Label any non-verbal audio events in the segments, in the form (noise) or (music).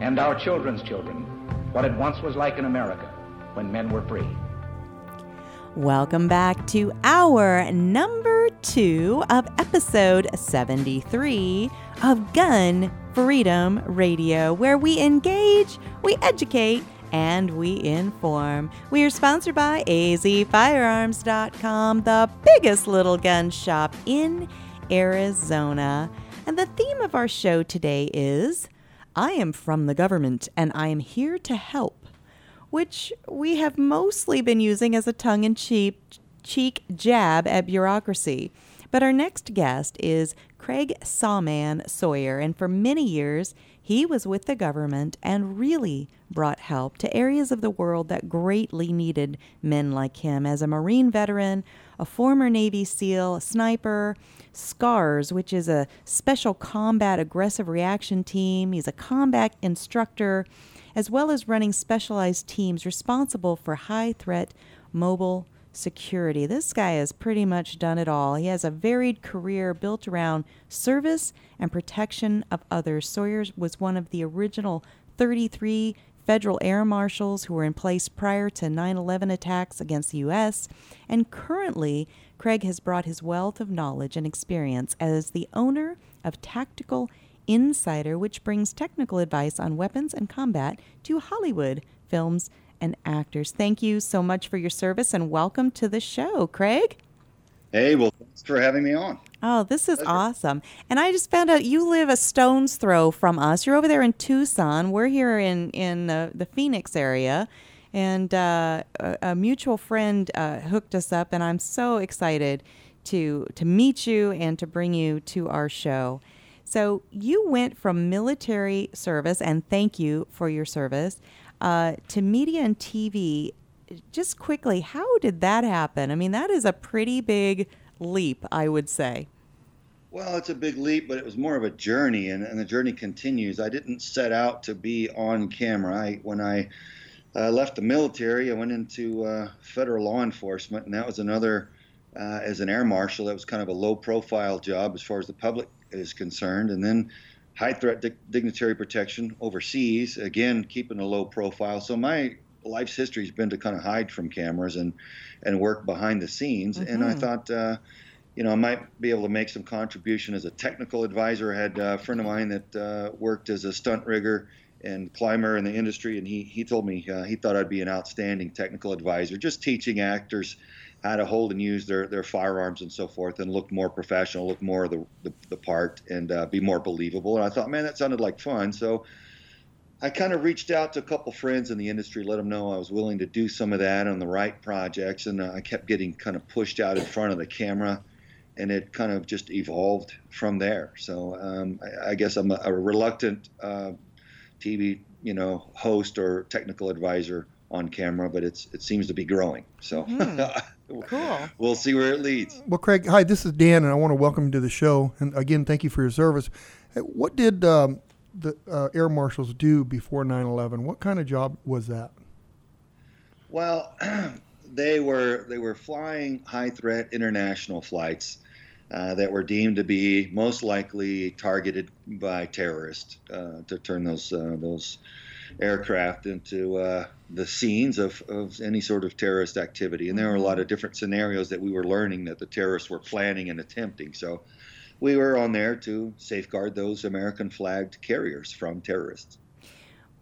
and our children's children what it once was like in America when men were free. Welcome back to our number two of episode 73 of Gun Freedom Radio, where we engage, we educate, and we inform. We are sponsored by azfirearms.com, the biggest little gun shop in Arizona. And the theme of our show today is I am from the government and I am here to help which we have mostly been using as a tongue in cheek jab at bureaucracy. But our next guest is Craig Sawman Sawyer, and for many years, he was with the government and really brought help to areas of the world that greatly needed men like him. As a Marine veteran, a former Navy SEAL, a sniper, SCARS, which is a special combat aggressive reaction team, he's a combat instructor as well as running specialized teams responsible for high threat mobile security. This guy has pretty much done it all. He has a varied career built around service and protection of others. Sawyer was one of the original 33 federal air marshals who were in place prior to 9 11 attacks against the U.S. And currently, Craig has brought his wealth of knowledge and experience as the owner of Tactical Insider, which brings technical advice on weapons and combat to Hollywood films and actors. Thank you so much for your service and welcome to the show, Craig. Hey, well, thanks for having me on. Oh, this is Pleasure. awesome. And I just found out you live a stone's throw from us. You're over there in Tucson. We're here in, in uh, the Phoenix area. And uh, a, a, mutual friend uh, hooked us up, and I'm so excited to, to meet you and to bring you to our show. So you went from military service, and thank you for your service, uh, to media and TV. Just quickly, how did that happen? I mean, that is a pretty big leap, I would say. Well, it's a big leap, but it was more of a journey, and, and the journey continues. I didn't set out to be on camera. I, when I uh, left the military, I went into uh, federal law enforcement, and that was another, uh, as an air marshal, that was kind of a low profile job as far as the public is concerned. And then high threat di- dignitary protection overseas, again, keeping a low profile. So my life's history has been to kind of hide from cameras and, and work behind the scenes. Mm-hmm. And I mm-hmm. thought, uh, you know, I might be able to make some contribution as a technical advisor. I had a friend of mine that uh, worked as a stunt rigger and climber in the industry, and he, he told me uh, he thought I'd be an outstanding technical advisor, just teaching actors how to hold and use their, their firearms and so forth and look more professional, look more the, the, the part, and uh, be more believable. And I thought, man, that sounded like fun. So I kind of reached out to a couple friends in the industry, let them know I was willing to do some of that on the right projects. And uh, I kept getting kind of pushed out in front of the camera, and it kind of just evolved from there. So um, I, I, guess I'm a, a reluctant uh, TV, you know, host or technical advisor on camera, but it's it seems to be growing. So mm. (laughs) cool. we'll see where it leads. Well, Craig, hi, this is Dan, and I want to welcome you to the show. And again, thank you for your service. What did um, the uh, air marshals do before 9/11? What kind of job was that? Well, (clears throat) they were they were flying high threat international flights. Uh, that were deemed to be most likely targeted by terrorists uh, to turn those uh, those aircraft into uh, the scenes of, of any sort of terrorist activity. And there were a lot of different scenarios that we were learning that the terrorists were planning and attempting. So we were on there to safeguard those American flagged carriers from terrorists.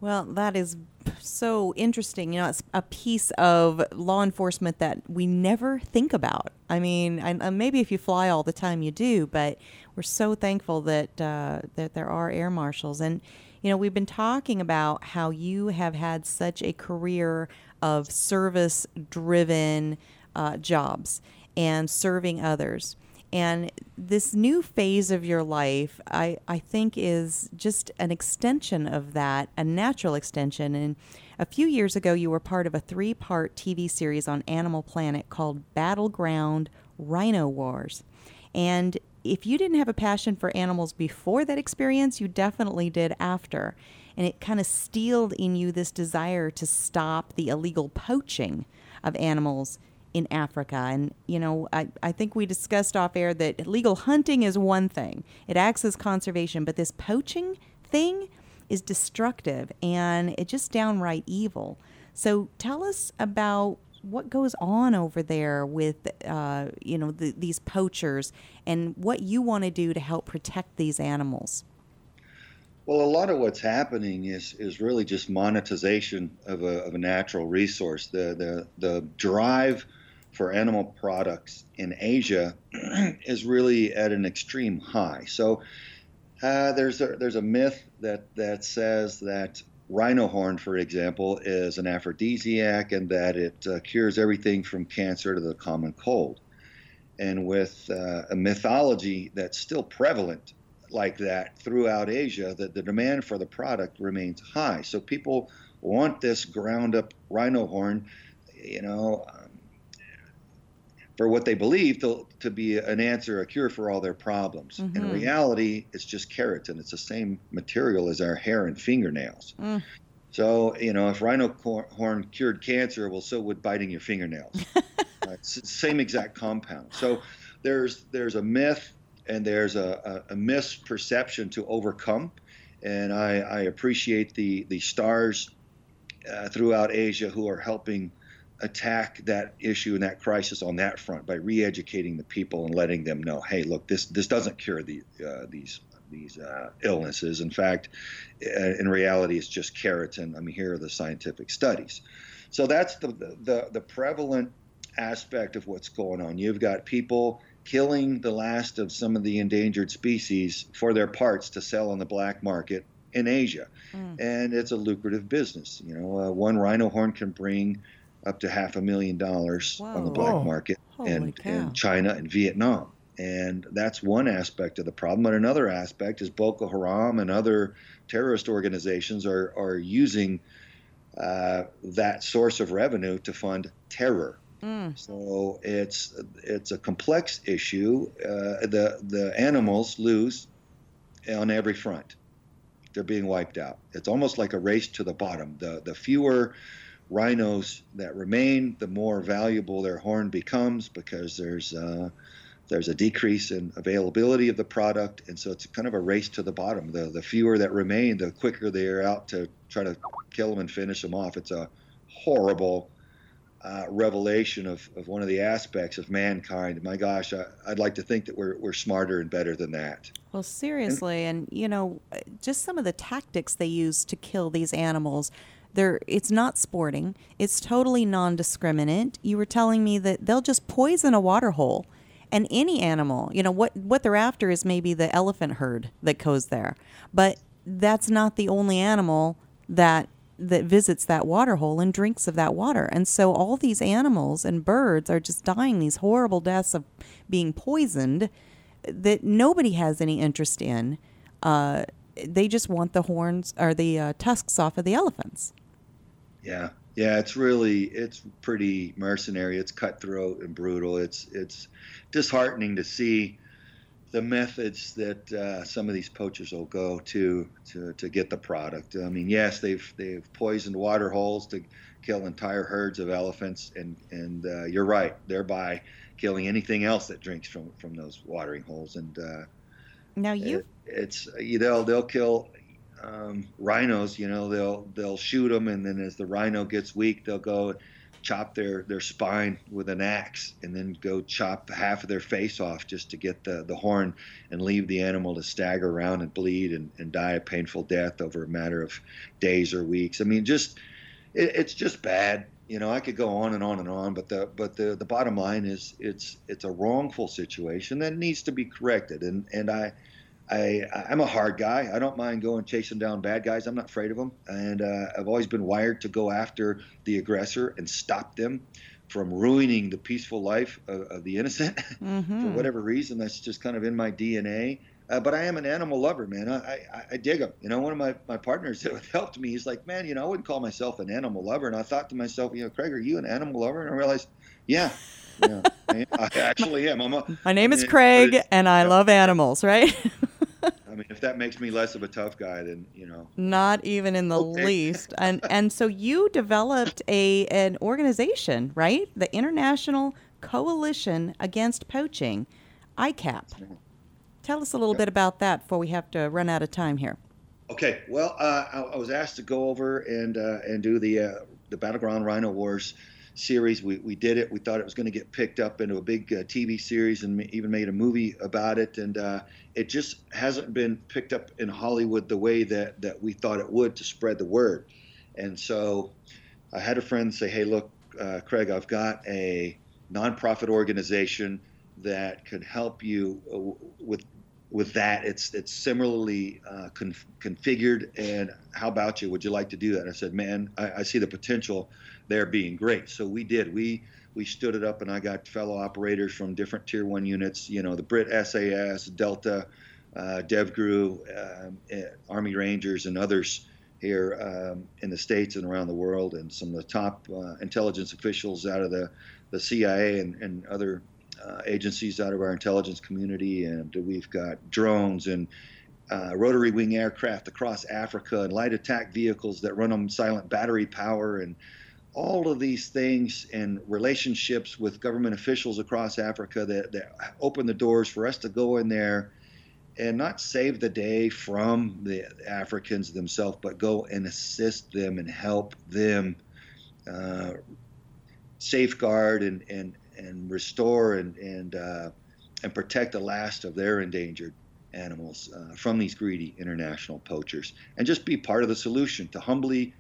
Well, that is so interesting. You know, it's a piece of law enforcement that we never think about. I mean, I, maybe if you fly all the time, you do, but we're so thankful that uh, that there are air marshals and you know, we've been talking about how you have had such a career of service driven uh, jobs and serving others. And this new phase of your life, I, I think, is just an extension of that, a natural extension. And a few years ago, you were part of a three part TV series on Animal Planet called Battleground Rhino Wars. And if you didn't have a passion for animals before that experience, you definitely did after. And it kind of steeled in you this desire to stop the illegal poaching of animals in Africa. And, you know, I, I think we discussed off air that legal hunting is one thing, it acts as conservation, but this poaching thing is destructive and it's just downright evil. So tell us about what goes on over there with, uh, you know, the, these poachers and what you want to do to help protect these animals. Well, a lot of what's happening is is really just monetization of a, of a natural resource. The the the drive for animal products in Asia (clears throat) is really at an extreme high. So uh, there's a there's a myth that that says that rhino horn, for example, is an aphrodisiac and that it uh, cures everything from cancer to the common cold. And with uh, a mythology that's still prevalent like that throughout Asia, that the demand for the product remains high. So people want this ground up rhino horn, you know, for what they believe to, to be an answer, a cure for all their problems. Mm-hmm. In reality, it's just keratin. It's the same material as our hair and fingernails. Mm. So, you know, if rhino horn cured cancer, well, so would biting your fingernails. (laughs) uh, same exact compound. So there's there's a myth and there's a, a, a misperception to overcome. And I, I appreciate the, the stars uh, throughout Asia who are helping attack that issue and that crisis on that front by re-educating the people and letting them know, hey, look, this this doesn't cure the, uh, these these uh, illnesses. In fact, uh, in reality, it's just keratin. I mean, here are the scientific studies. So that's the the, the prevalent aspect of what's going on. You've got people killing the last of some of the endangered species for their parts to sell on the black market in Asia, mm. and it's a lucrative business. You know, uh, one rhino horn can bring up to half a million dollars on the black market in, in China and Vietnam. And that's one aspect of the problem. But another aspect is Boko Haram and other terrorist organizations are, are using uh, that source of revenue to fund terror. Mm. So it's it's a complex issue. Uh, the the animals lose on every front. They're being wiped out. It's almost like a race to the bottom. The the fewer rhinos that remain, the more valuable their horn becomes because there's uh, there's a decrease in availability of the product, and so it's kind of a race to the bottom. The the fewer that remain, the quicker they are out to try to kill them and finish them off. It's a horrible uh, revelation of, of one of the aspects of mankind. My gosh, I, would like to think that we're, we're smarter and better than that. Well, seriously, and, and you know, just some of the tactics they use to kill these animals they're, it's not sporting. It's totally non-discriminant. You were telling me that they'll just poison a water hole and any animal. You know what what they're after is maybe the elephant herd that goes there, but that's not the only animal that that visits that water hole and drinks of that water. And so all these animals and birds are just dying these horrible deaths of being poisoned that nobody has any interest in. Uh, they just want the horns or the uh, tusks off of the elephants. Yeah, yeah, it's really it's pretty mercenary. It's cutthroat and brutal. It's it's disheartening to see the methods that uh, some of these poachers will go to, to to get the product. I mean, yes, they've they've poisoned water holes to kill entire herds of elephants, and and uh, you're right, thereby killing anything else that drinks from from those watering holes. And uh, now you, it, it's you know they'll kill um, rhinos, you know, they'll they'll shoot them, and then as the rhino gets weak, they'll go chop their their spine with an axe, and then go chop half of their face off just to get the the horn, and leave the animal to stagger around and bleed and, and die a painful death over a matter of days or weeks. I mean, just it, it's just bad. You know, I could go on and on and on, but the but the the bottom line is it's it's a wrongful situation that needs to be corrected, and and I I, I'm a hard guy. I don't mind going chasing down bad guys. I'm not afraid of them, and uh, I've always been wired to go after the aggressor and stop them. from ruining the peaceful life of, of the innocent (laughs) Mm-hmm. for whatever reason. That's just kind of in my DNA. Uh, but I am an animal lover, man. I, I, I dig them. You know, one of my, my partners (laughs) that helped me, he's like, man, you know, I wouldn't call myself an animal lover. And I thought to myself, you know, Craig, are you an animal lover? And I realized, yeah, yeah I, I (laughs) actually am. I'm a, My name is Craig, and I love animals, right? I mean, if that makes me less of a tough guy, then, you know, Not even in the Okay. least. And and so you developed a an organization, right? The International Coalition Against Poaching, ICAP. Tell us a little bit about that before we have to run out of time here. Okay, well, uh, I, I was asked to go over and uh, and do the uh, the Battleground Rhino Wars series. We, we did it. We thought it was going to get picked up into a big uh, TV series and even made a movie about it. And uh, it just hasn't been picked up in Hollywood the way that, that we thought it would to spread the word. And so I had a friend say, hey, look, uh, Craig, I've got a nonprofit organization that could help you uh, with with that. It's it's similarly uh, conf- configured. And how about you? Would you like to do that? I said, man, I, I see the potential there being great. So we did. We we stood it up, and I got fellow operators from different Tier One units. You know, the Brit SAS, Delta, uh, DevGru, um, eh, Army Rangers, and others here um, in the states and around the world, and some of the top uh, intelligence officials out of the the CIA and, and other uh, agencies out of our intelligence community, and we've got drones and uh, rotary wing aircraft across Africa and light attack vehicles that run on silent battery power and all of these things and relationships with government officials across Africa that, that open the doors for us to go in there and not save the day from the Africans themselves, but go and assist them and help them uh, safeguard and, and, and restore and, and, uh, and protect the last of their endangered animals uh, from these greedy international poachers and just be part of the solution to humbly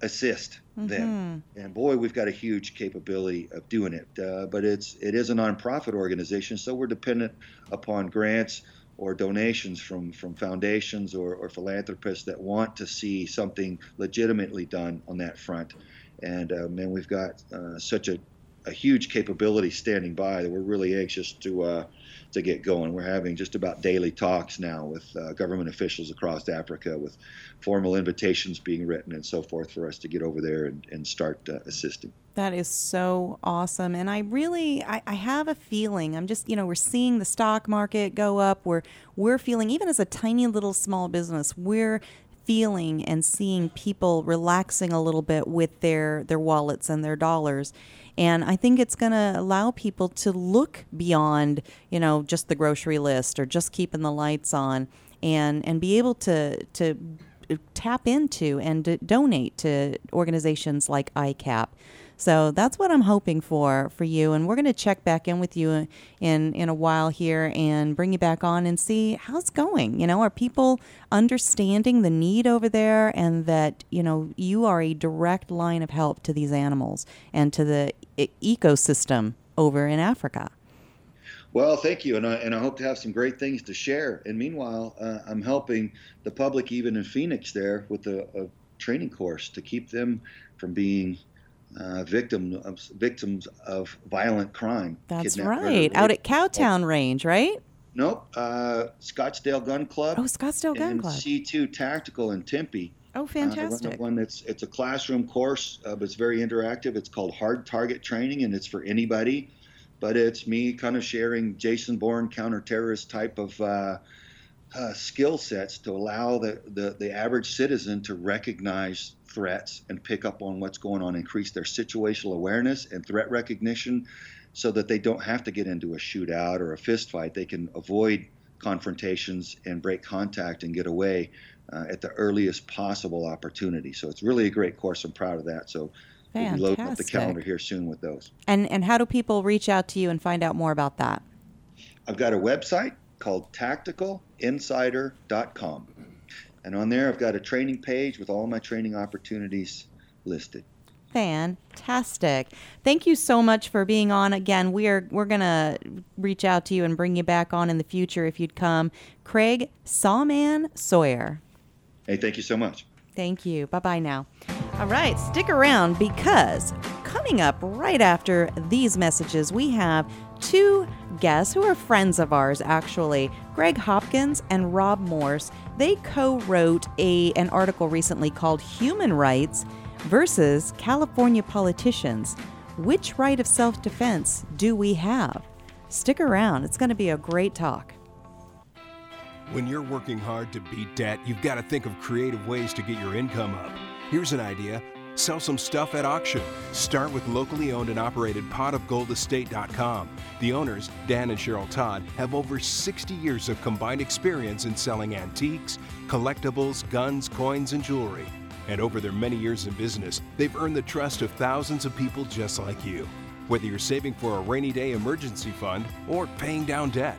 assist them. And boy, we've got a huge capability of doing it. Uh, but it's it is a nonprofit organization, so we're dependent upon grants or donations from from foundations or, or philanthropists that want to see something legitimately done on that front. And uh, man, we've got uh, such a, a huge capability standing by that we're really anxious to uh, to get going. We're having just about daily talks now with uh, government officials across Africa, with formal invitations being written and so forth for us to get over there and, and start uh, assisting. That is so awesome. And I really I, I have a feeling I'm just, you know, we're seeing the stock market go up. We're we're feeling even as a tiny little small business, we're feeling and seeing people relaxing a little bit with their their wallets and their dollars. And I think it's going to allow people to look beyond, you know, just the grocery list or just keeping the lights on and and be able to to uh, tap into and to donate to organizations like ICAP. So that's what I'm hoping for for you, and we're going to check back in with you in in a while here and bring you back on and see how's going. You know, are people understanding the need over there, and that you know you are a direct line of help to these animals and to the e- ecosystem over in Africa. Well, thank you, and I, and I hope to have some great things to share. And meanwhile, uh, I'm helping the public, even in Phoenix, there with a, a training course to keep them from being uh, victim of, victims of violent crime. That's murder, right, out at Cowtown Range, right? Nope, uh, Scottsdale Gun Club. Oh, Scottsdale Gun and Club. C2 Tactical in Tempe. Oh, Uh, they run a fantastic. one that's it's a classroom course, uh, but it's very interactive. It's called Hard Target Training, and it's for anybody. But it's me kind of sharing Jason Bourne counterterrorist type of uh, uh, skill sets to allow the, the the average citizen to recognize threats and pick up on what's going on, increase their situational awareness and threat recognition, so that they don't have to get into a shootout or a fist fight. They can avoid confrontations and break contact and get away uh, at the earliest possible opportunity. So it's really a great course. I'm proud of that. So we'll be loading up the calendar here soon with those. And and how do people reach out to you and find out more about that? I've got a website called tacticalinsider.com. And on there, I've got a training page with all my training opportunities listed. Fantastic. Thank you so much for being on again. We are we're going to reach out to you and bring you back on in the future if you'd come. Craig Sawman Sawyer. Hey, thank you so much. Thank you. Bye bye now. All right, stick around because coming up right after these messages, we have two guests who are friends of ours, actually Greg Hopkins and Rob Morse. They co wrote an article recently called Human Rights versus California Politicians. Which right of self defense do we have? Stick around, it's going to be a great talk. When you're working hard to beat debt, you've got to think of creative ways to get your income up. Here's an idea sell some stuff at auction. Start with locally owned and operated potofgoldestate.com. The owners, Dan and Cheryl Todd, have over 60 years of combined experience in selling antiques, collectibles, guns, coins, and jewelry. And over their many years in business, they've earned the trust of thousands of people just like you. Whether you're saving for a rainy day emergency fund or paying down debt,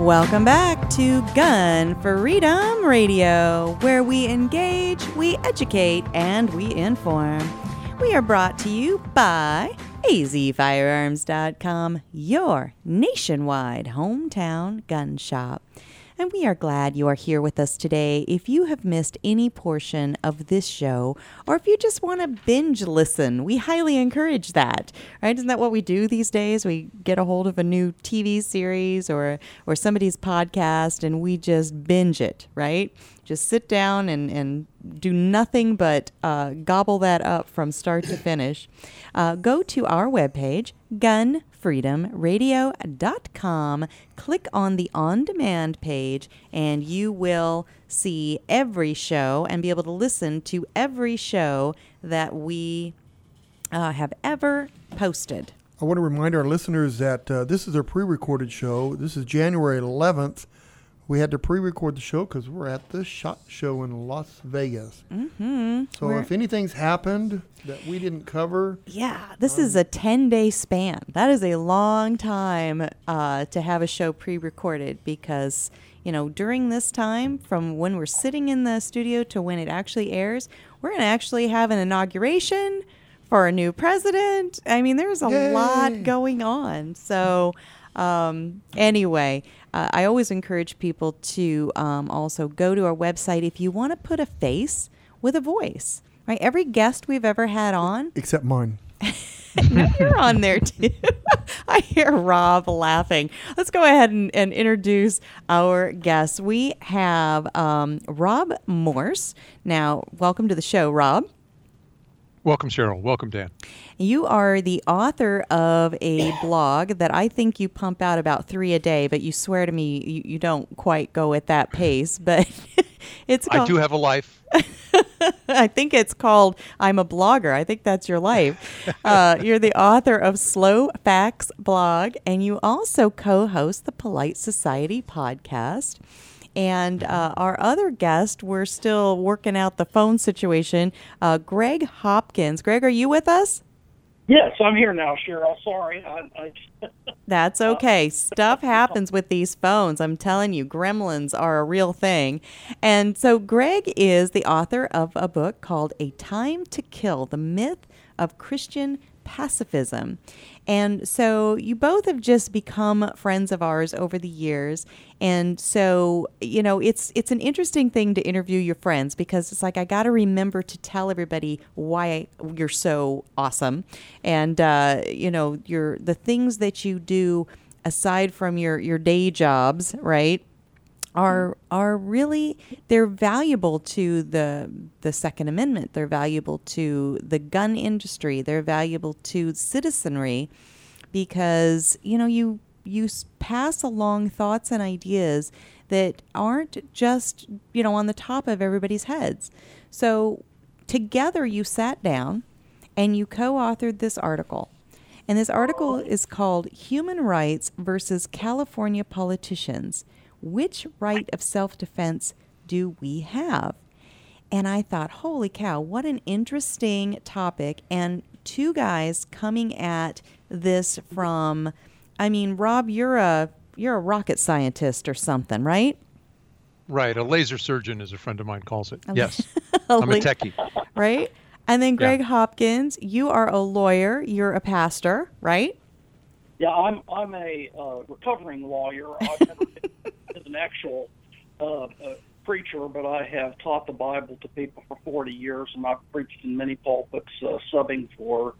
Welcome back to Gun Freedom Radio, where we engage, we educate, and we inform. We are brought to you by azfirearms.com, your nationwide hometown gun shop. And we are glad you are here with us today. If you have missed any portion of this show, or if you just want to binge listen, we highly encourage that. Right? Isn't that what we do these days? We get a hold of a new TV series or or somebody's podcast and we just binge it, right? Just sit down and, and do nothing but uh, gobble that up from start to finish. Uh, go to our webpage, gunfreedomradio.com, click on the on demand page, and you will see every show and be able to listen to every show that we uh, have ever posted. I want to remind our listeners that uh, this is a pre recorded show. This is January 11th. We had to pre-record the show because we're at the SHOT Show in Las Vegas. Mm-hmm. So We're- if anything's happened that we didn't cover, Yeah, this is a 10 day span. That is a long time uh, to have a show pre recorded because, you know, during this time, from when we're sitting in the studio to when it actually airs, we're going to actually have an inauguration for a new president. I mean, there's a Yay. lot going on. So, um, anyway, uh, I always encourage people to um, also go to our website if you want to put a face with a voice. Right, every guest we've ever had on, except mine. (laughs) no, you're on there (laughs) too. (laughs) I hear Rob laughing. Let's go ahead and, and introduce our guests. We have um, Rob Morse. Now, welcome to the show, Rob. Welcome, Cheryl. Welcome, Dan. You are the author of a (coughs) blog that I think you pump out about three a day, but you swear to me you, you don't quite go at that (laughs) pace. But (laughs) it's I do have a life. (laughs) I think it's called I'm a blogger. I think that's your life. Uh, you're the author of Slow Facts blog, and you also co host the Polite Society podcast. And uh, our other guest, we're still working out the phone situation. Uh, Greg Hopkins. Greg, are you with us? Yes, I'm here now, Cheryl. Sorry. I, I (laughs) That's okay. Stuff (laughs) happens with these phones. I'm telling you, gremlins are a real thing. And so, Greg is the author of a book called A Time to Kill The Myth of Christian Pacifism. And so, you both have just become friends of ours over the years. And so, you know, it's it's an interesting thing to interview your friends because it's like I got to remember to tell everybody why you're so awesome, and uh, you know, your the things that you do aside from your your day jobs, right? Are are really they're valuable to the the Second Amendment. They're valuable to the gun industry. They're valuable to citizenry because you know you you pass along thoughts and ideas that aren't just you know on the top of everybody's heads. So together you sat down and you co-authored this article. And this article is called Human Rights versus California Politicians. Which right of self-defense do we have? And I thought, holy cow, what an interesting topic. And two guys coming at this from, I mean, Rob, you're a you're a rocket scientist or something, right? Right. A laser surgeon, as a friend of mine calls it. Yes. (laughs) I'm a techie. right? And then Yeah. Greg Hopkins, you are a lawyer, you're a pastor, right? yeah, I'm I'm a uh, recovering lawyer. I've never been as an actual uh, uh, preacher, but I have taught the Bible to people for 40 years, and I've preached in many pulpits, uh, subbing for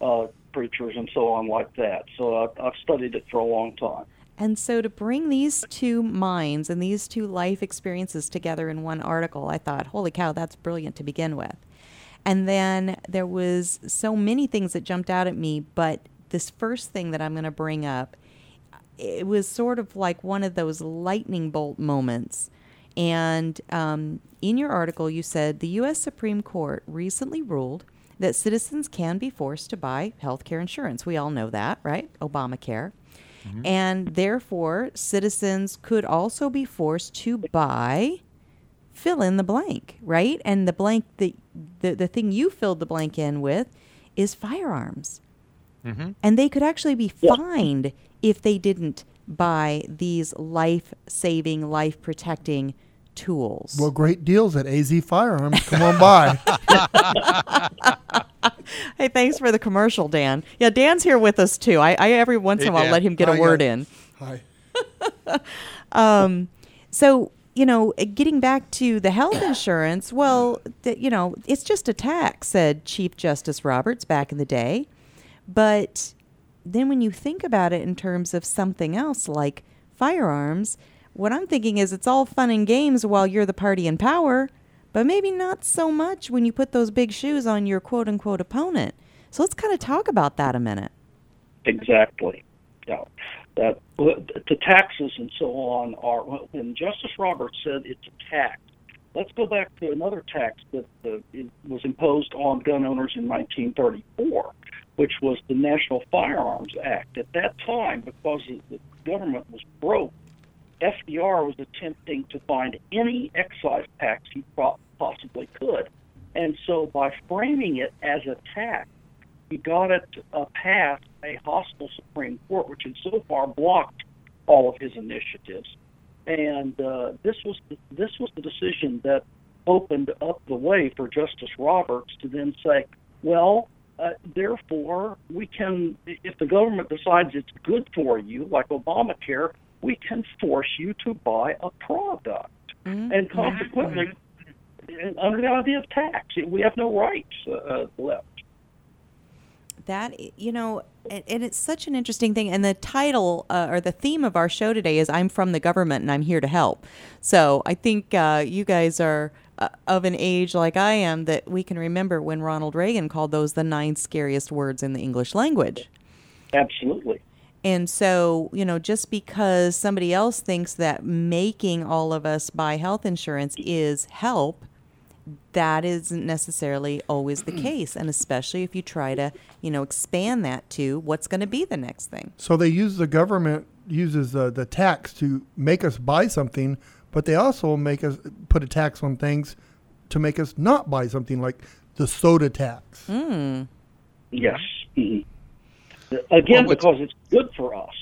uh, preachers and so on like that. So I've, I've studied it for a long time. And so to bring these two minds and these two life experiences together in one article, I thought, holy cow, that's brilliant to begin with. And then there was so many things that jumped out at me, but this first thing that I'm going to bring up, it was sort of like one of those lightning bolt moments. And um, in your article, you said the U.S. Supreme Court recently ruled that citizens can be forced to buy health care insurance. We all know that, right? Obamacare. And therefore, citizens could also be forced to buy fill in the blank, right? And the blank that the, the thing you filled the blank in with is firearms. hmm And they could actually be Yeah. fined if they didn't buy these life saving, life protecting tools. Well, great deals at AZ Firearms. Come on by. (laughs) hey, thanks for the commercial, Dan. Yeah, Dan's here with us too. I, I every once in a while let him get Hi, a word guys. in. Hi. (laughs) Um, so you know, getting back to the health insurance, well, th- you know, it's just a tax, said Chief Justice Roberts back in the day. But then when you think about it in terms of something else like firearms, what I'm thinking is it's all fun and games while you're the party in power, but maybe not so much when you put those big shoes on your quote unquote opponent. So let's kind of talk about that a minute. Exactly. Yeah. That the taxes and so on are when Justice Roberts said it's a tax. Let's go back to another tax that uh, was imposed on gun owners in 1934, which was the National Firearms Act. At that time, because the government was broke, FDR was attempting to find any excise tax he possibly could. And so by framing it as a tax, he got it uh, past a hostile Supreme Court, which had so far blocked all of his initiatives. And uh, this was the, this was the decision that opened up the way for Justice Roberts to then say, well, uh, therefore, we can, if the government decides it's good for you, like Obamacare, we can force you to buy a product. And consequently, under the idea of tax, we have no rights uh, uh, left. that you know and, and it's such an interesting thing and the title uh, or the theme of our show today is i'm from the government and i'm here to help so i think uh, you guys are uh, of an age like i am that we can remember when ronald reagan called those the nine scariest words in the english language Absolutely. and so, you know, just because somebody else thinks that making all of us buy health insurance is help, that isn't necessarily always the case. And especially if you try to, you know, expand that to what's going to be the next thing. So they use the government uses uh, the tax to make us buy something, but they also make us put a tax on things to make us not buy something like the soda tax. Mm. Yes. Mhm. Again, Well, because it's good for us.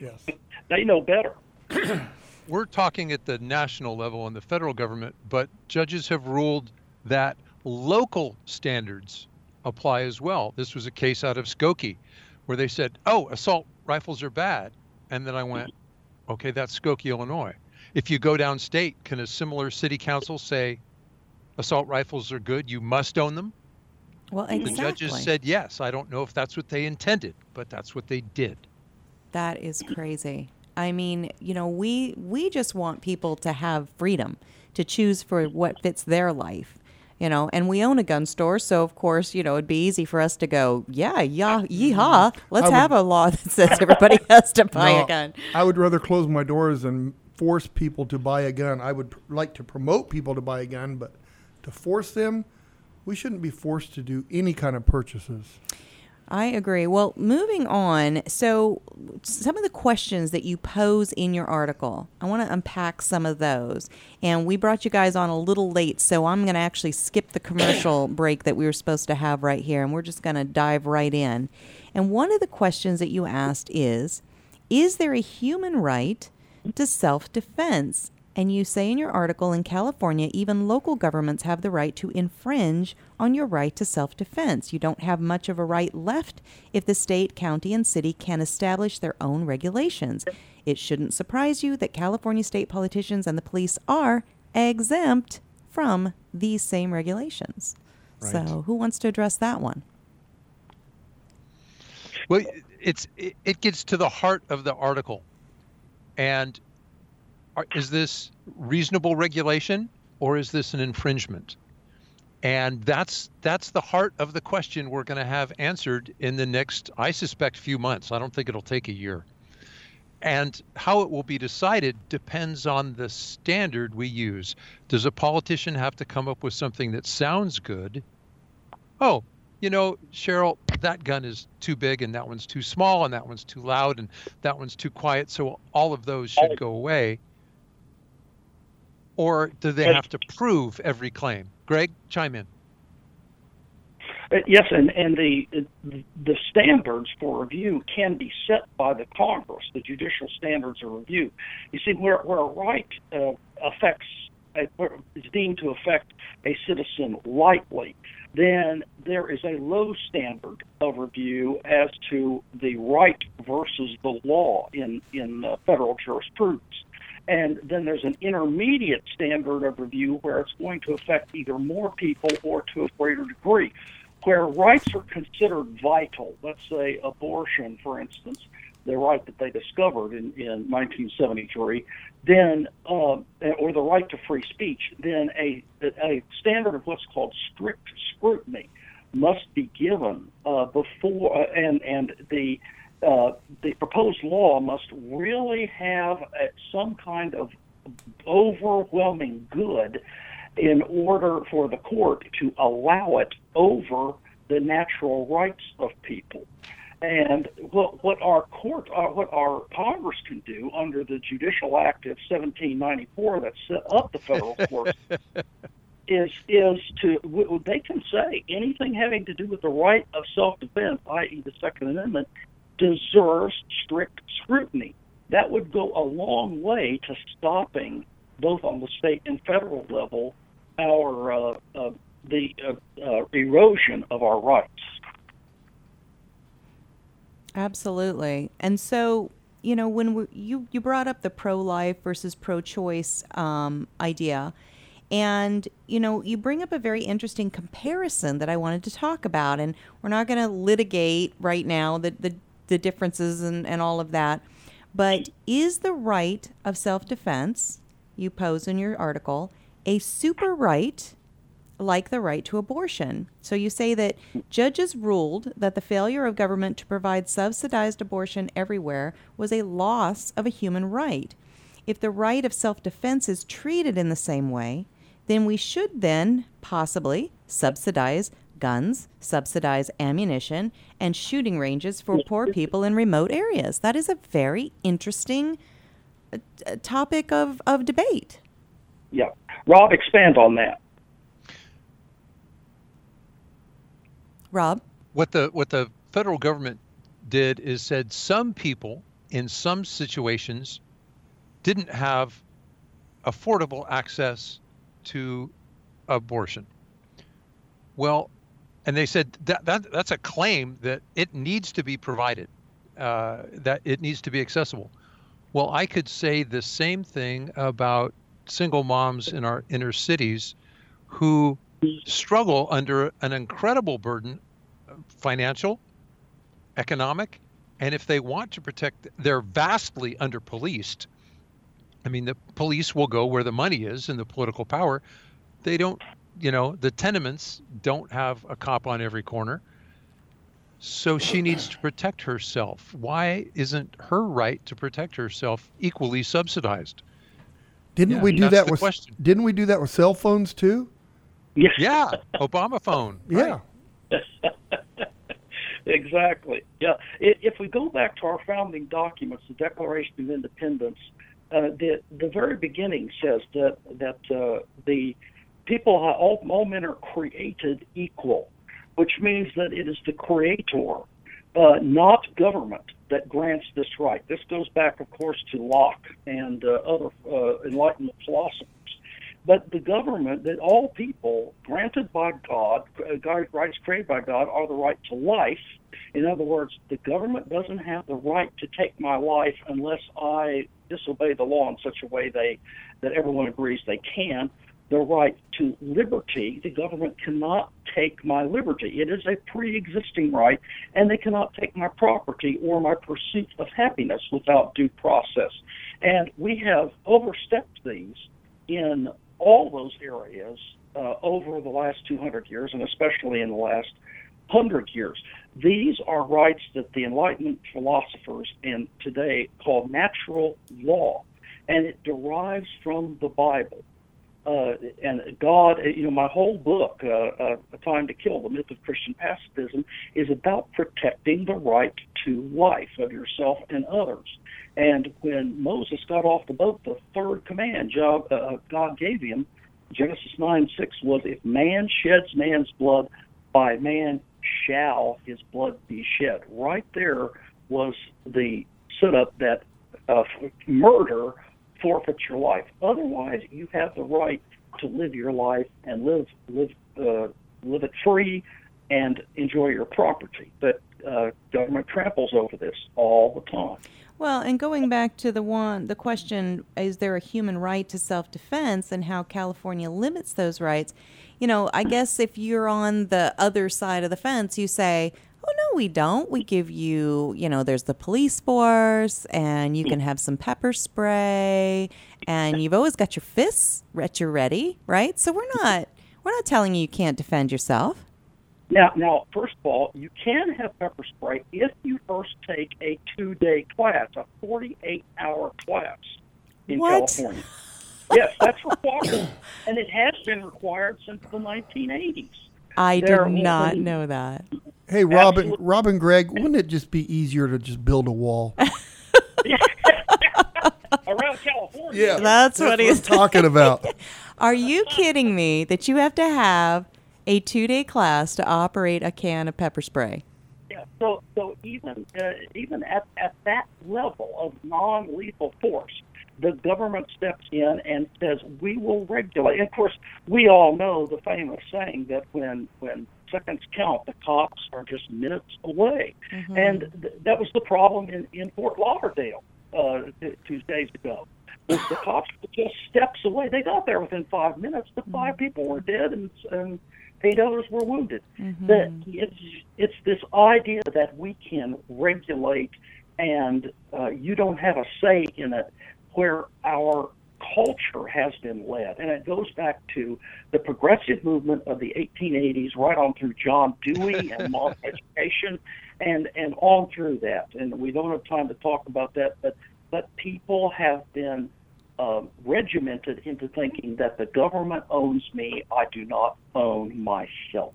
Yes. (laughs) They know better. (clears throat) We're talking at the national level and the federal government, but judges have ruled that local standards apply as well. This was a case out of Skokie where they said, oh, assault rifles are bad. And then I went, okay, that's Skokie, Illinois. If you go downstate, can a similar city council say assault rifles are good? You must own them? Well, exactly. The judges said yes. I don't know if that's what they intended, but that's what they did. That is crazy. I mean, you know, we we just want people to have freedom to choose for what fits their life. You know, and we own a gun store, so of course, you know, it'd be easy for us to go, yeah, yeah, yeehaw, mm-hmm. let's would- have a law that says everybody (laughs) has to buy No, a gun. I would rather close my doors than force people to buy a gun. I would pr- like to promote people to buy a gun, but to force them, we shouldn't be forced to do any kind of purchases. I agree. Well, moving on. So, some of the questions that you pose in your article, I want to unpack some of those. And we brought you guys on a little late, so I'm going to actually skip the commercial (coughs) break that we were supposed to have right here, and we're just going to dive right in. And one of the questions that you asked is Is there a human right to self defense? And you say in your article in California, even local governments have the right to infringe on your right to self defense. You don't have much of a right left if the state, county, and city can establish their own regulations. It shouldn't surprise you that California state politicians and the police are exempt from these same regulations. So, who wants to address that one? Well, it's it, it gets to the heart of the article, and are, is this reasonable regulation or is this an infringement? And that's that's the heart of the question we're going to have answered in the next, I suspect, few months. I don't think it'll take a year. And how it will be decided depends on the standard we use. Does a politician have to come up with something that sounds good? Oh, you know, Cheryl, that gun is too big and that one's too small and that one's too loud and that one's too quiet. So all of those should go away. Or do they have to prove every claim? Greg, chime in. Uh, Yes, and and the the standards for review can be set by the Congress. The judicial standards of review. You see, where where a right uh, affects a, where is deemed to affect a citizen lightly, then there is a low standard of review as to the right versus the law in in uh, federal jurisprudence. And then there's an intermediate standard of review where it's going to affect either more people or to a greater degree. Where rights are considered vital, let's say abortion, for instance, the right that they discovered in, in 1973, then, uh, or the right to free speech, then a, a standard of what's called strict scrutiny must be given uh, before, uh, and, and the uh, the proposed law must really have uh, some kind of overwhelming good in order for the court to allow it over the natural rights of people. And what, what our court, uh, what our Congress can do under the Judicial Act of 1794 that set up the federal courts (laughs) is is to w- they can say anything having to do with the right of self-defense, i.e., the Second Amendment, deserves strict scrutiny. That would go a long way to stopping, both on the state and federal level, our uh, uh, the uh, uh, erosion of our rights. Absolutely. And so, you know, when we, you you brought up the pro-life versus pro-choice um, idea, and you know, you bring up a very interesting comparison that I wanted to talk about, and we're not going to litigate right now the the, the differences and, and all of that. But is the right of self-defense you pose in your article a super right like the right to abortion. So you say that judges ruled that the failure of government to provide subsidized abortion everywhere was a loss of a human right. If the right of self defense is treated in the same way, then we should then possibly subsidize guns, subsidize ammunition, and shooting ranges for poor people in remote areas. That is a very interesting uh, topic of, of debate. yeah. Rob, expand on that. Rob? What the what the federal government did is said some people in some situations didn't have affordable access to abortion. Well, and they said that, that that's a claim that it needs to be provided, uh, that it needs to be accessible. Well, I could say the same thing about single moms in our inner cities who struggle under an incredible burden, financial, economic, and if they want to protect, they're vastly under policed. I mean, the police will go where the money is and the political power. They don't, you know, the tenements don't have a cop on every corner. So she needs to protect herself. Why isn't her right to protect herself equally subsidized? Didn't Yeah, we do that with question. Didn't we do that with cell phones too? Yes. Yeah, Obama phone. (laughs) Yeah. (laughs) exactly. Yeah. If we go back to our founding documents, the Declaration of Independence, uh, the the very beginning says that that uh, the people, all, all men are created equal, which means that it is the Creator, uh, not government, that grants this right. This goes back, of course, to Locke and uh, other uh, Enlightenment philosophers. But the government, that all people granted by God, uh, God, rights created by God, are the right to life. In other words, the government doesn't have the right to take my life unless I disobey the law in such a way they that everyone agrees they can. The right to liberty, the government cannot take my liberty. It is a pre-existing right, and they cannot take my property or my pursuit of happiness without due process. And we have overstepped these in all those areas uh, over the last 200 years, and especially in the last 100 years. These are rights that the Enlightenment philosophers in today call natural law, and it derives from the Bible. Uh, and God, you know, my whole book, uh, uh, A Time to Kill, The Myth of Christian Pacifism, is about protecting the right to life of yourself and others. And when Moses got off the boat, the third command Job, uh, God gave him, Genesis 9 6, was if man sheds man's blood, by man shall his blood be shed. Right there was the setup that uh, murder forfeits your life. Otherwise, you have the right to live your life and live live uh, live it free and enjoy your property. But uh, government tramples over this all the time. Well, and going back to the one, the question, is there a human right to self-defense and how California limits those rights? You know, I guess if you're on the other side of the fence, you say, "Oh no, we don't. We give you, you know, there's the police force, and you can mm. have some pepper spray, and you've always got your fists at your ready, right? So we're not, we're not telling you you can't defend yourself." Now, now, first of all, you can have pepper spray if you first take a two-day class, a 48-hour class in What? California. yes, that's required, and it has been required since the 1980s. I did There- not know that. Hey, Robin, Absolute- Robin, Greg, wouldn't it just be easier to just build a wall? (laughs) (laughs) Around California, Yeah, That's what he's I'm talking about. (laughs) Are you kidding me that you have to have a two day class to operate a can of pepper spray? Yeah, so so even uh, even at, at that level of non-lethal force, the government steps in and says we will regulate. And of course, we all know the famous saying that when when seconds count, the cops are just minutes away, and th- that was the problem in in Fort Lauderdale uh, two days ago. was The cops were just steps away. They got there within five minutes. The five people were dead, and and eight others were wounded. That it's it's this idea that we can regulate and uh, you don't have a say in it, where our culture has been led, and it goes back to the progressive movement of the 1880s, right on through John Dewey and (laughs) modern education, and and on through that. And we don't have time to talk about that, but but people have been um, regimented into thinking that the government owns me. I do not own myself.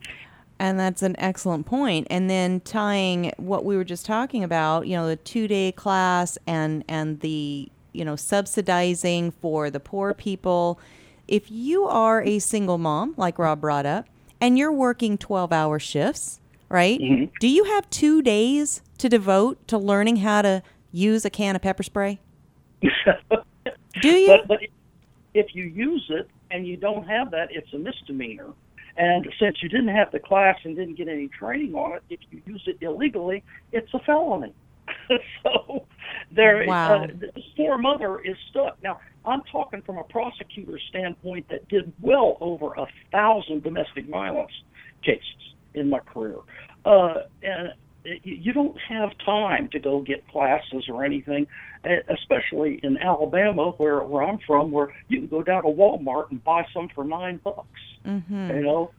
And that's an excellent point. And then tying what we were just talking about, you know, the two day class and and the you know subsidizing for the poor people. if you are a single mom, like Rob brought up, and you're working 12 hour shifts, right? Mhm. Do you have two days to devote to learning how to use a can of pepper spray? (laughs) Do you? But, but if you use it and you don't have that, it's a misdemeanor. And since you didn't have the class and didn't get any training on it, if you use it illegally, it's a felony. (laughs) so there, Wow. uh, this poor mother is stuck. Now, I'm talking from a prosecutor's standpoint that did well over a thousand domestic violence cases in my career. Uh, and you- you don't have time to go get classes or anything, eh, especially in Alabama, where where I'm from, where you can go down to Walmart and buy some for nine bucks. Mm-hmm. You know,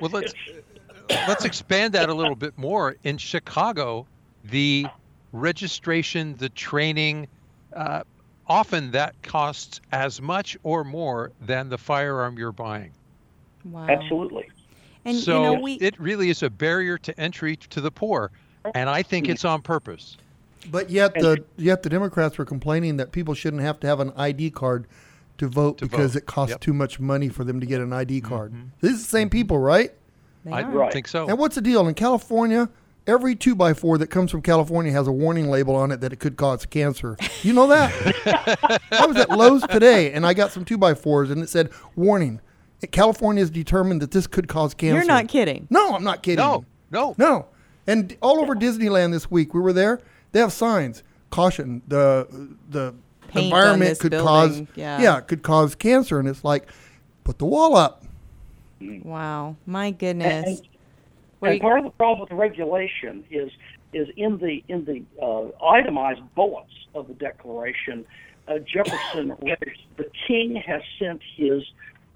Well, let's (laughs) let's expand that a little bit more. In Chicago, the registration, the training, uh, often that costs as much or more than the firearm you're buying. Wow. absolutely. And so you know, we it really is a barrier to entry to the poor, and I think it's on purpose. But yet the yet the Democrats were complaining that people shouldn't have to have an ID card to vote To because vote. it costs Yep. too much money for them to get an ID card. Mhm. These are the same people, right? they I are. Think so. And what's the deal in California? Every two by four that comes from California has a warning label on it that it could cause cancer. You know that? (laughs) I was at Lowe's today and I got some two by fours and it said warning. California has determined that this could cause cancer. You're not kidding. No, I'm not kidding. No, no. No. And all over Disneyland this week, we were there. They have signs. Caution: the the Paint environment could building, cause yeah. it could cause cancer. And it's like, put the wall up. Wow. My goodness. And, and you- part of the problem with the regulation is is in the in the uh, itemized bullets of the Declaration. Uh, Jefferson (laughs) writes, the king has sent his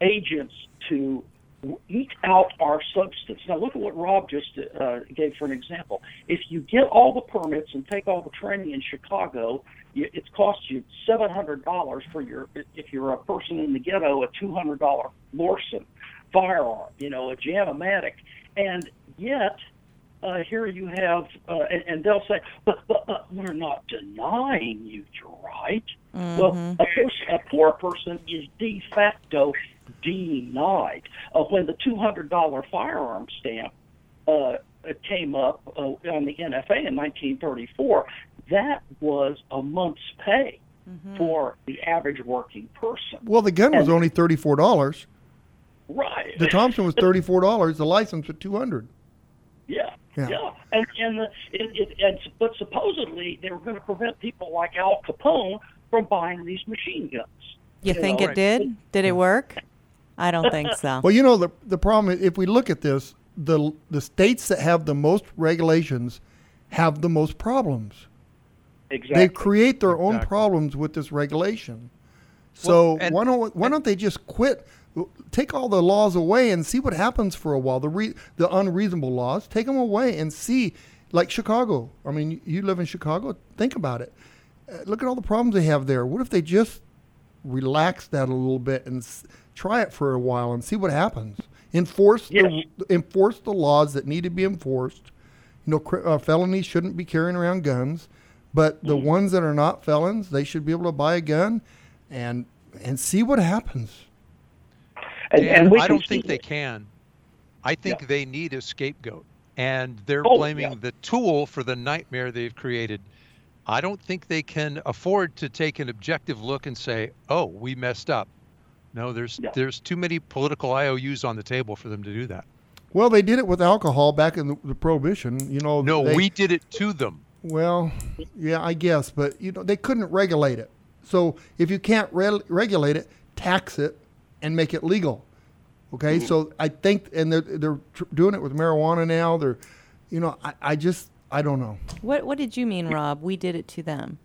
agents to eke out our substance. Now look at what Rob just uh, gave for an example. If you get all the permits and take all the training in Chicago, you, it's cost you seven hundred dollars for your if you're a person in the ghetto a two hundred dollar Lorcin firearm, you know, a Jam-O-Matic, and yet uh, here you have, uh, and, and they'll say, but, but, but we're not denying you your right. Well, a, person, a poor person is de facto denied. Uh, when the $200 firearm stamp uh, came up uh, on the NFA in 1934, that was a month's pay for the average working person. Well, the gun was And- only thirty four dollars. Right. The Thompson was thirty four dollars. The license was two hundred. Yeah, Yeah. yeah, and and the, it, it, and but supposedly they were going to prevent people like Al Capone from buying these machine guns. you you think know, it did? Did it work? I don't think (laughs) so. Well, you know the the problem is if we look at this, the the states that have the most regulations have the most problems. Exactly. They create their own problems with this regulation. So Well, and- why don't why don't they just quit? Take all the laws away and see what happens for a while. The re, the unreasonable laws, take them away and see. Like Chicago. I mean, you live in Chicago. Think about it. Uh, look at all the problems they have there. What if they just relax that a little bit and s- try it for a while and see what happens? Enforce Yes. the enforce the laws that need to be enforced. You know, cr- uh, felonies shouldn't be carrying around guns, but the ones that are not felons, they should be able to buy a gun, and and see what happens. And, Dan, and we I don't think they it. can. I think Yeah. they need a scapegoat, and they're Oh, blaming yeah. the tool for the nightmare they've created. I don't think they can afford to take an objective look and say, "Oh, we messed up." No, there's Yeah. there's too many political IOUs on the table for them to do that. Well, they did it with alcohol back in the, the prohibition. You know, No, they- we did it to them. Well, yeah, I guess, but you know they couldn't regulate it. So if you can't re- regulate it, tax it and make it legal. Okay, so I think, and they're they're tr- doing it with marijuana now. They're, you know, I, I just I don't know. What What did you mean, Rob? We did it to them.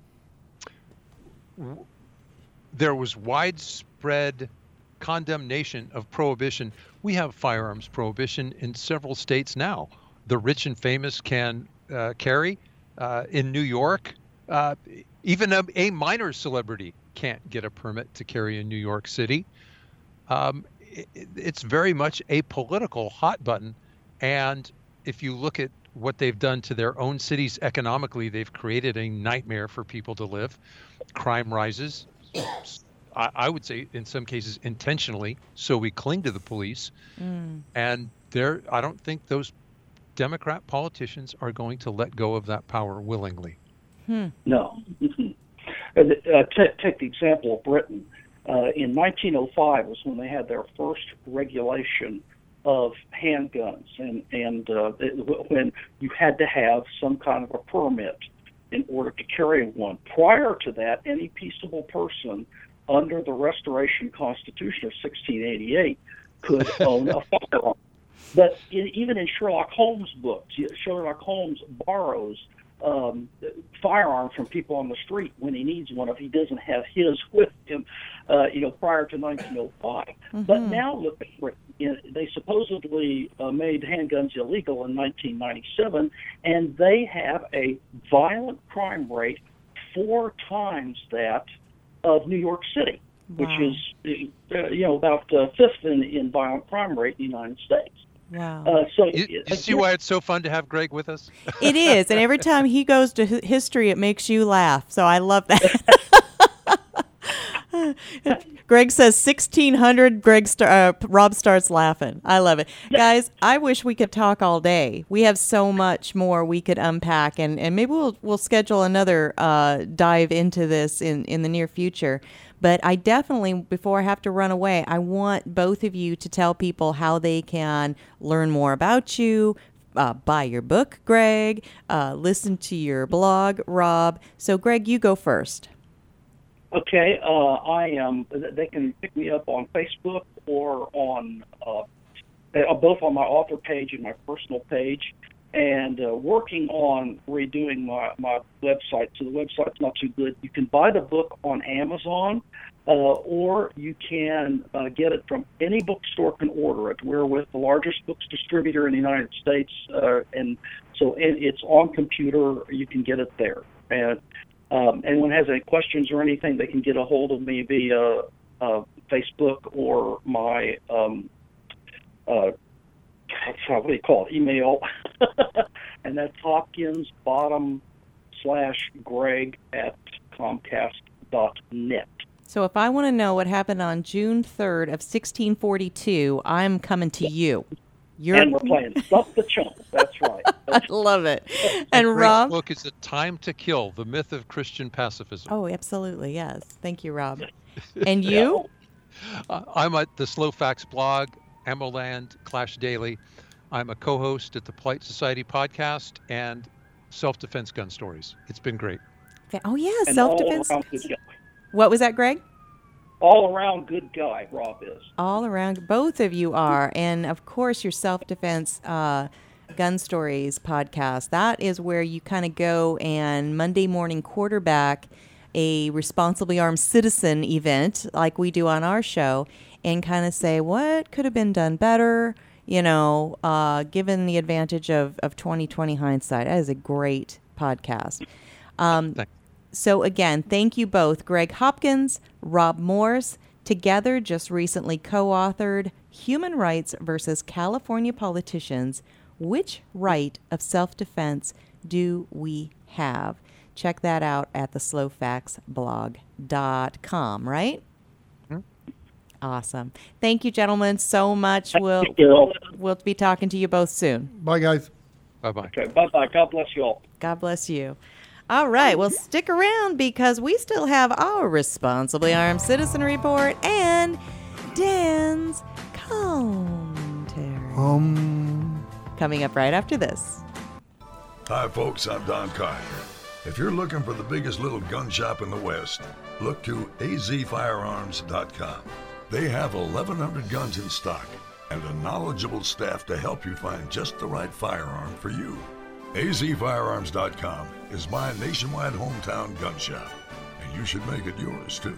there was widespread condemnation of prohibition. We have firearms prohibition in several states now. The rich and famous can uh, carry. Uh, in New York, uh, even a, a minor celebrity can't get a permit to carry in New York City. Um, it, it's very much a political hot button. And if you look at what they've done to their own cities economically, they've created a nightmare for people to live. Crime rises, I, I would say in some cases intentionally, so we cling to the police. Mm. And there, I don't think those Democrat politicians are going to let go of that power willingly. Hmm. No. (laughs) Mhm. Uh, uh, t- take the example of Britain. Uh, in 1905 was when they had their first regulation of handguns, and and uh, it, when you had to have some kind of a permit in order to carry one. Prior to that, any peaceable person under the Restoration Constitution of 1688 could (laughs) own a firearm. But in, even in Sherlock Holmes books, Sherlock Holmes borrows um, firearm from people on the street when he needs one if he doesn't have his (laughs) with him, uh, you know, prior to 1905. But now look at Britain. You know, They supposedly uh, made handguns illegal in 1997, and they have a violent crime rate four times that of New York City, which is, uh, you know, about uh, fifth in, in violent crime rate in the United States. Wow. Uh, so You, you see why it's so fun to have Greg with us? (laughs) It is, and every time he goes to history, it makes you laugh. So I love that. (laughs) Greg says sixteen hundred. Greg star- uh, Rob starts laughing. I love it, guys. I wish we could talk all day. We have so much more we could unpack, and, and maybe we'll we'll schedule another uh, dive into this in in the near future. But I definitely, before I have to run away, I want both of you to tell people how they can learn more about you, uh, buy your book, Greg, uh, listen to your blog, Rob. So, Greg, you go first. Okay, uh, I am. They can pick me up on Facebook or on uh, uh, both on my author page and my personal page, and uh, working on redoing my my website. So the website's not too good. You can buy the book on Amazon, uh, or you can uh, get it from any bookstore can order it. We're with the largest books distributor in the United States, uh, and so it, it's on computer. You can get it there, and um, anyone has any questions or anything, they can get a hold of me via uh, Facebook or my um, uh, what do you call it? Email, (laughs) and that's Hopkins bottom slash Greg at Comcast dot net. So, if I want to know what happened on June 3rd of 1642, I'm coming to you. You're, And we're playing Stuff the Chump. That's right. (laughs) I love it. And Greg's Rob? book is A Time to Kill, The Myth of Christian Pacifism. Oh, absolutely. Yes. Thank you, Rob. (laughs) And you? Uh, I'm at the Slow Facts blog, AmmoLand, Clash Daily. I'm a co-host at the Polite Society podcast and Self Defense Gun Stories. It's been great. Oh, yeah. Self defense. All around good guy. What was that, Greg? All around good guy, Rob is. all around both of you are and of course your self-defense uh, gun stories podcast that is where you kind of go and monday morning quarterback a responsibly armed citizen event like we do on our show and kind of say what could have been done better you know uh, given the advantage of, of 2020 hindsight that is a great podcast um, so again, thank you both, Greg Hopkins, Rob Morse. Together, just recently co-authored "Human Rights versus California Politicians: Which Right of Self-Defense Do We Have?" Check that out at the slowfactsblog.com, right? Awesome. Thank you, gentlemen, so much. We'll you, we'll be talking to you both soon. Bye, guys. Bye bye. Okay, bye bye. God bless you all. God bless you. All right, well, stick around because we still have our responsibly armed citizen report and Dan's commentary Um, coming up right after this. Hi, folks. I'm Don Carter. If you're looking for the biggest little gun shop in the West, look to azfirearms.com. They have 1,100 guns in stock and a knowledgeable staff to help you find just the right firearm for you. azfirearms.com is my nationwide hometown gun shop, and you should make it yours too.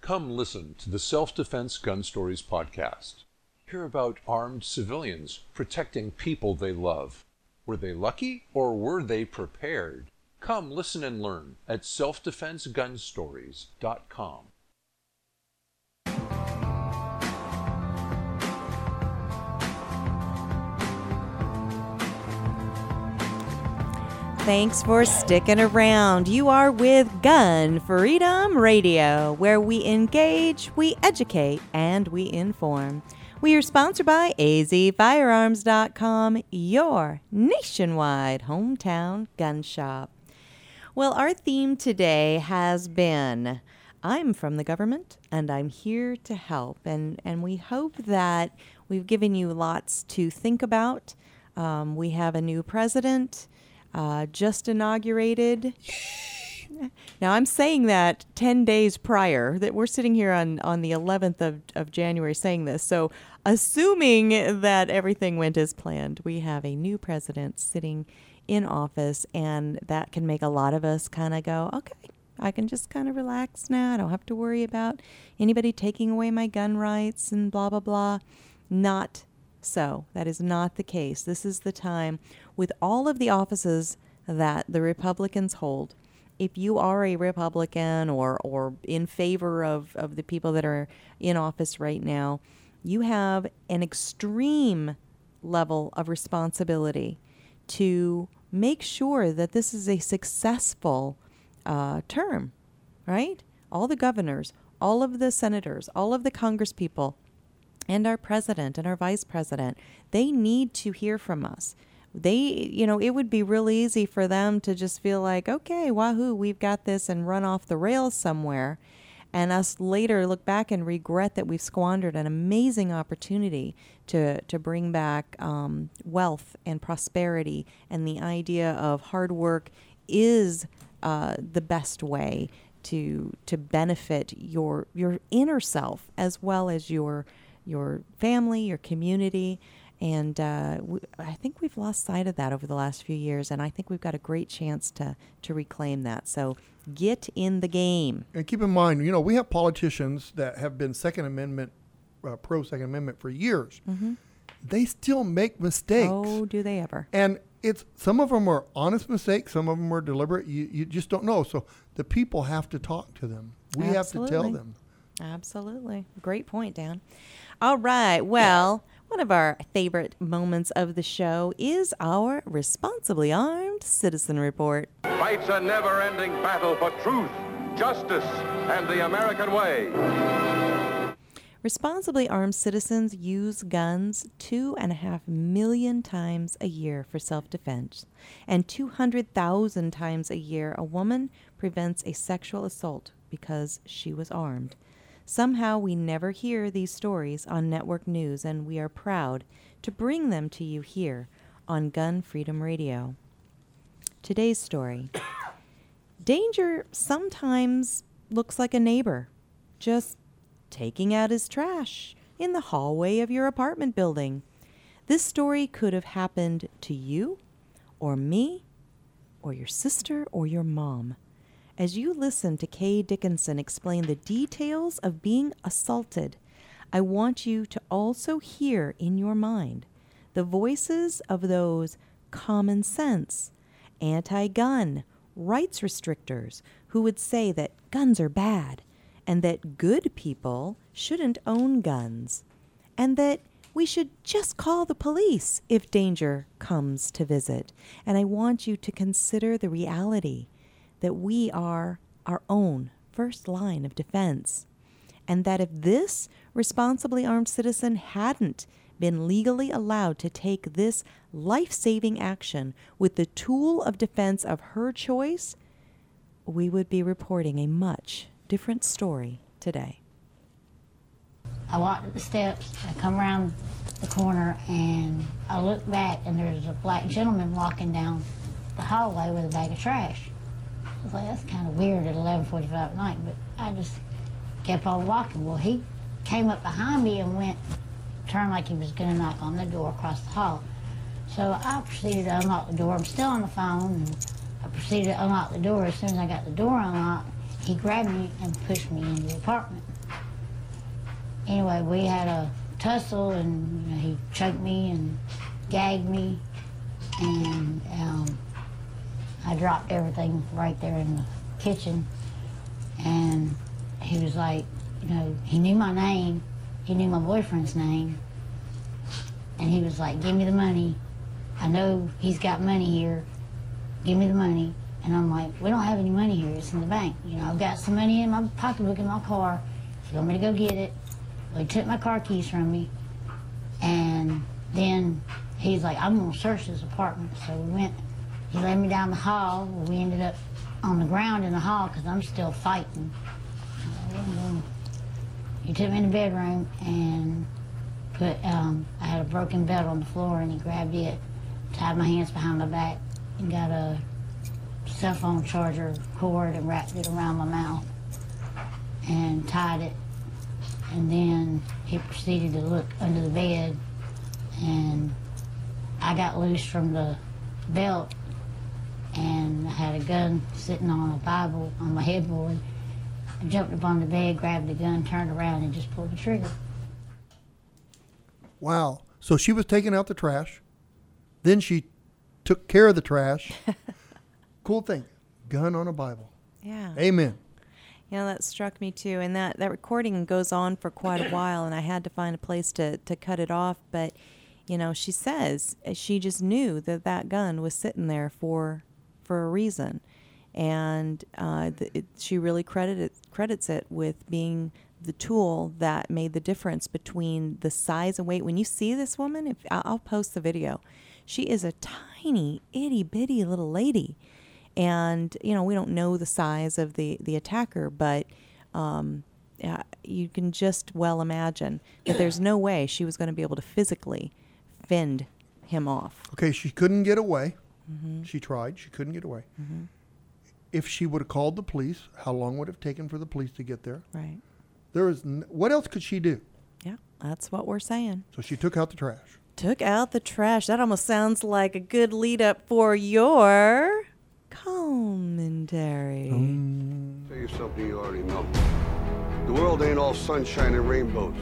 Come listen to the Self Defense Gun Stories podcast. Hear about armed civilians protecting people they love. Were they lucky or were they prepared? Come listen and learn at selfdefensegunstories.com. Thanks for sticking around. You are with Gun Freedom Radio, where we engage, we educate, and we inform. We are sponsored by azfirearms.com, your nationwide hometown gun shop. Well, our theme today has been I'm from the government and I'm here to help. And, and we hope that we've given you lots to think about. Um, we have a new president uh, just inaugurated. Now I'm saying that 10 days prior that we're sitting here on, on the 11th of, of January saying this. So assuming that everything went as planned, we have a new president sitting in office and that can make a lot of us kind of go, okay, I can just kind of relax now. I don't have to worry about anybody taking away my gun rights and blah, blah, blah. Not so. That is not the case. This is the time with all of the offices that the Republicans hold. If you are a Republican or, or in favor of, of the people that are in office right now, you have an extreme level of responsibility to make sure that this is a successful uh, term, right? All the governors, all of the senators, all of the congresspeople, and our president and our vice president, they need to hear from us. They, you know, it would be real easy for them to just feel like, okay, wahoo, we've got this and run off the rails somewhere. And us later look back and regret that we've squandered an amazing opportunity to, to bring back um, wealth and prosperity. And the idea of hard work is uh, the best way to to benefit your your inner self as well as your your family, your community. And uh, we, I think we've lost sight of that over the last few years, and I think we've got a great chance to to reclaim that. So get in the game. And keep in mind, you know, we have politicians that have been Second Amendment, uh, pro Second Amendment for years. Mm-hmm. They still make mistakes. Oh, do they ever? And it's some of them are honest mistakes, some of them are deliberate. You you just don't know. So the people have to talk to them. We have to tell them. Absolutely. Great point, Dan. All right. Well, one of our favorite moments of the show is our responsibly armed citizen report. Fights a never ending battle for truth, justice, and the American way. Responsibly armed citizens use guns two and a half million times a year for self defense, and 200,000 times a year a woman prevents a sexual assault because she was armed. Somehow we never hear these stories on network news, and we are proud to bring them to you here on Gun Freedom Radio. Today's story (coughs) Danger sometimes looks like a neighbor, just taking out his trash in the hallway of your apartment building. This story could have happened to you, or me, or your sister, or your mom. As you listen to Kay Dickinson explain the details of being assaulted, I want you to also hear in your mind the voices of those common sense, anti gun, rights restrictors who would say that guns are bad and that good people shouldn't own guns, and that we should just call the police if danger comes to visit. And I want you to consider the reality that we are our own first line of defense. And that if this responsibly armed citizen hadn't been legally allowed to take this life saving action with the tool of defense of her choice, we would be reporting a much different story today. I walked up the steps, I come around the corner, and I look back, and there's a black gentleman walking down the hallway with a bag of trash. I was like, that's kind of weird at 11:45 at night, but I just kept on walking. Well, he came up behind me and went, turned like he was going to knock on the door across the hall. So I proceeded to unlock the door. I'm still on the phone, and I proceeded to unlock the door. As soon as I got the door unlocked, he grabbed me and pushed me into the apartment. Anyway, we had a tussle, and you know, he choked me and gagged me, and um, I dropped everything right there in the kitchen. And he was like, you know, he knew my name, he knew my boyfriend's name, and he was like, "Give me the money. I know he's got money here. Give me the money." And I'm like, "We don't have any money here. It's in the bank. You know, I've got some money in my pocketbook in my car. If you want me to go get it." Well, he took my car keys from me, and then he's like, "I'm gonna search this apartment." So we went. He led me down the hall. We ended up on the ground in the hall because I'm still fighting. He took me in the bedroom and put, um, I had a broken belt on the floor and he grabbed it, tied my hands behind my back, and got a cell phone charger cord and wrapped it around my mouth and tied it. And then he proceeded to look under the bed and I got loose from the belt and I had a gun sitting on a Bible on my headboard. I jumped up on the bed, grabbed the gun, turned around, and just pulled the trigger. Wow. So she was taking out the trash. Then she took care of the trash. (laughs) cool thing. Gun on a Bible. Yeah. Amen. Yeah, that struck me too. And that, that recording goes on for quite a while, and I had to find a place to, to cut it off. But, you know, she says she just knew that that gun was sitting there for for a reason. And uh, th- it, she really credited, credits it with being the tool that made the difference between the size and weight. When you see this woman, if I'll post the video, she is a tiny, itty bitty little lady. And, you know, we don't know the size of the, the attacker, but um, you can just well imagine that there's no way she was going to be able to physically fend him off. Okay, she couldn't get away. Mhm. She tried. She couldn't get away. Mhm. If she would have called the police, how long would it have taken for the police to get there? Right. There is n- what else could she do? Yeah, that's what we're saying. So she took out the trash. Took out the trash. That almost sounds like a good lead up for your commentary. Tell you something you already know. The world ain't all sunshine and rainbows.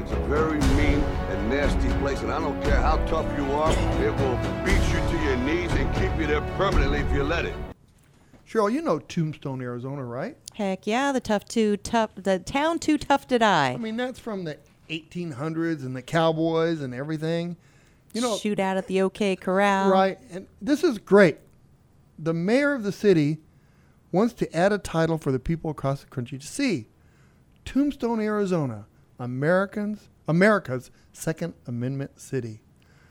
It's a very mean and nasty place, and I don't care how tough you are, it will beat you to your knees and keep you there permanently if you let it. Cheryl, you know Tombstone, Arizona, right? Heck yeah, the tough too tough the town too tough to die. I mean, that's from the 1800s and the cowboys and everything. You know, shoot out at the OK Corral. Right. And this is great. The mayor of the city wants to add a title for the people across the country to see. Tombstone, Arizona, Americans, America's Second Amendment city.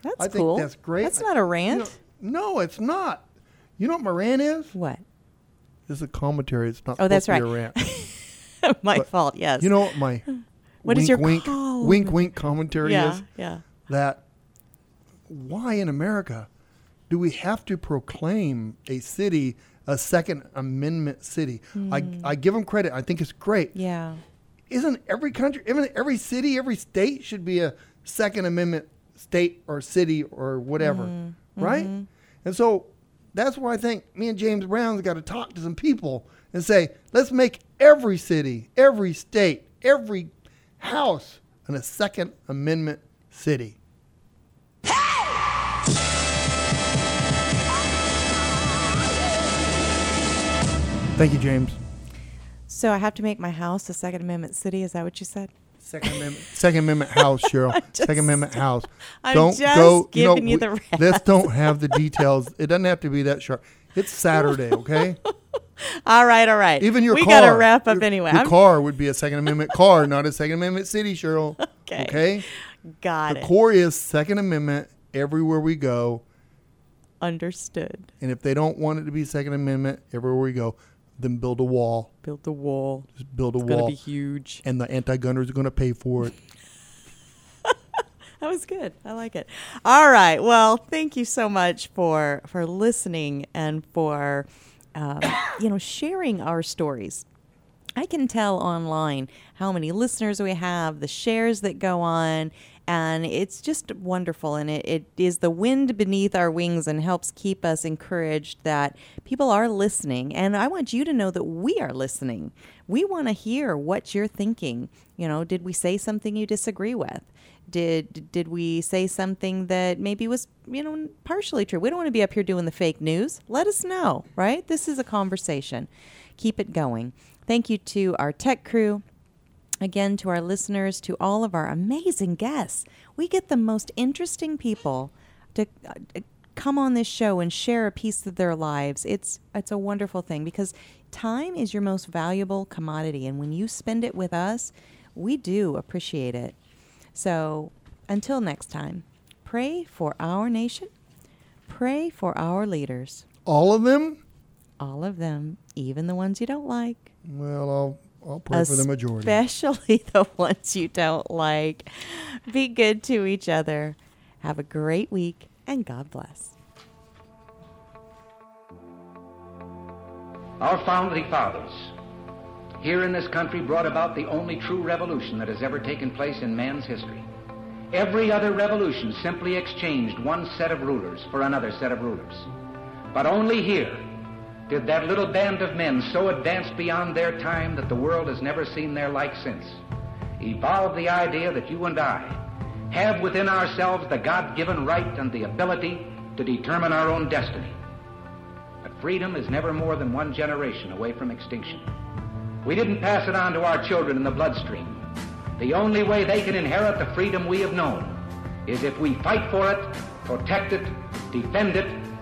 That's I think cool. that's great. That's not a rant. You know- no, it's not. You know what my rant is? What? This is a commentary. It's not Oh, that's right. be a rant. (laughs) My But fault, yes. You know what my (laughs) What is wink, your wink, call? wink, wink commentary Yeah, is? yeah. That why in America do we have to proclaim a city a Second Amendment city? I, Hmm. I give them credit. I think it's great. Yeah. Isn't every country, even every city, every state should be a Second Amendment state or city or whatever, Mhm. right? Mhm. And so that's where I think me and James Brown's got to talk to some people and say, let's make every city, every state, every house an a Second Amendment city. Thank you, James. So I have to make my house a Second Amendment city. Is that what you said? Second Amendment, (laughs) Second Amendment house, (laughs) Cheryl. just- Second Amendment house. I'm don't just go. giving you we- the Let's rest. don't have the details. It doesn't have to be that sharp. It's Saturday, okay? (laughs) All right, all right. Even your we car. We gotta wrap up your- anyway. Your I'm- car would be a Second Amendment car, not a Second Amendment city, Cheryl. Okay. Okay. Got the it. The core is Second Amendment everywhere we go. Understood. And if they don't want it to be Second Amendment everywhere we go, then build a wall. Build the wall. Just build a It's wall. It's gonna be huge. And the anti-gunners are going to pay for it. (laughs) That was good. I like it. All right. Well, thank you so much for for listening and for um, (coughs) you know sharing our stories. I can tell online how many listeners we have, the shares that go on, and it's just wonderful. And it, it is the wind beneath our wings and helps keep us encouraged that people are listening. And I want you to know that we are listening. We want to hear what you're thinking. You know, did we say something you disagree with? Did did we say something that maybe was you know partially true? We don't want to be up here doing the fake news. Let us know, right? This is a conversation. Keep it going. Thank you to our tech crew. Again, to our listeners, to all of our amazing guests. We get the most interesting people to uh, come on this show and share a piece of their lives. It's it's a wonderful thing because time is your most valuable commodity and when you spend it with us, we do appreciate it. So, until next time, pray for our nation. Pray for our leaders. All of them? All of them, even the ones you don't like. Well, I'll I'll pray for the majority. Especially (laughs) the ones you don't like. Be good to each other. Have a great week and God bless. Our founding fathers here in this country brought about the only true revolution that has ever taken place in man's history. Every other revolution simply exchanged one set of rulers for another set of rulers. But only here did that little band of men so advance beyond their time that the world has never seen their like since evolve the idea that you and I have within ourselves the God-given right and the ability to determine our own destiny. But freedom is never more than one generation away from extinction. We didn't pass it on to our children in the bloodstream. The only way they can inherit the freedom we have known is if we fight for it, protect it, defend it,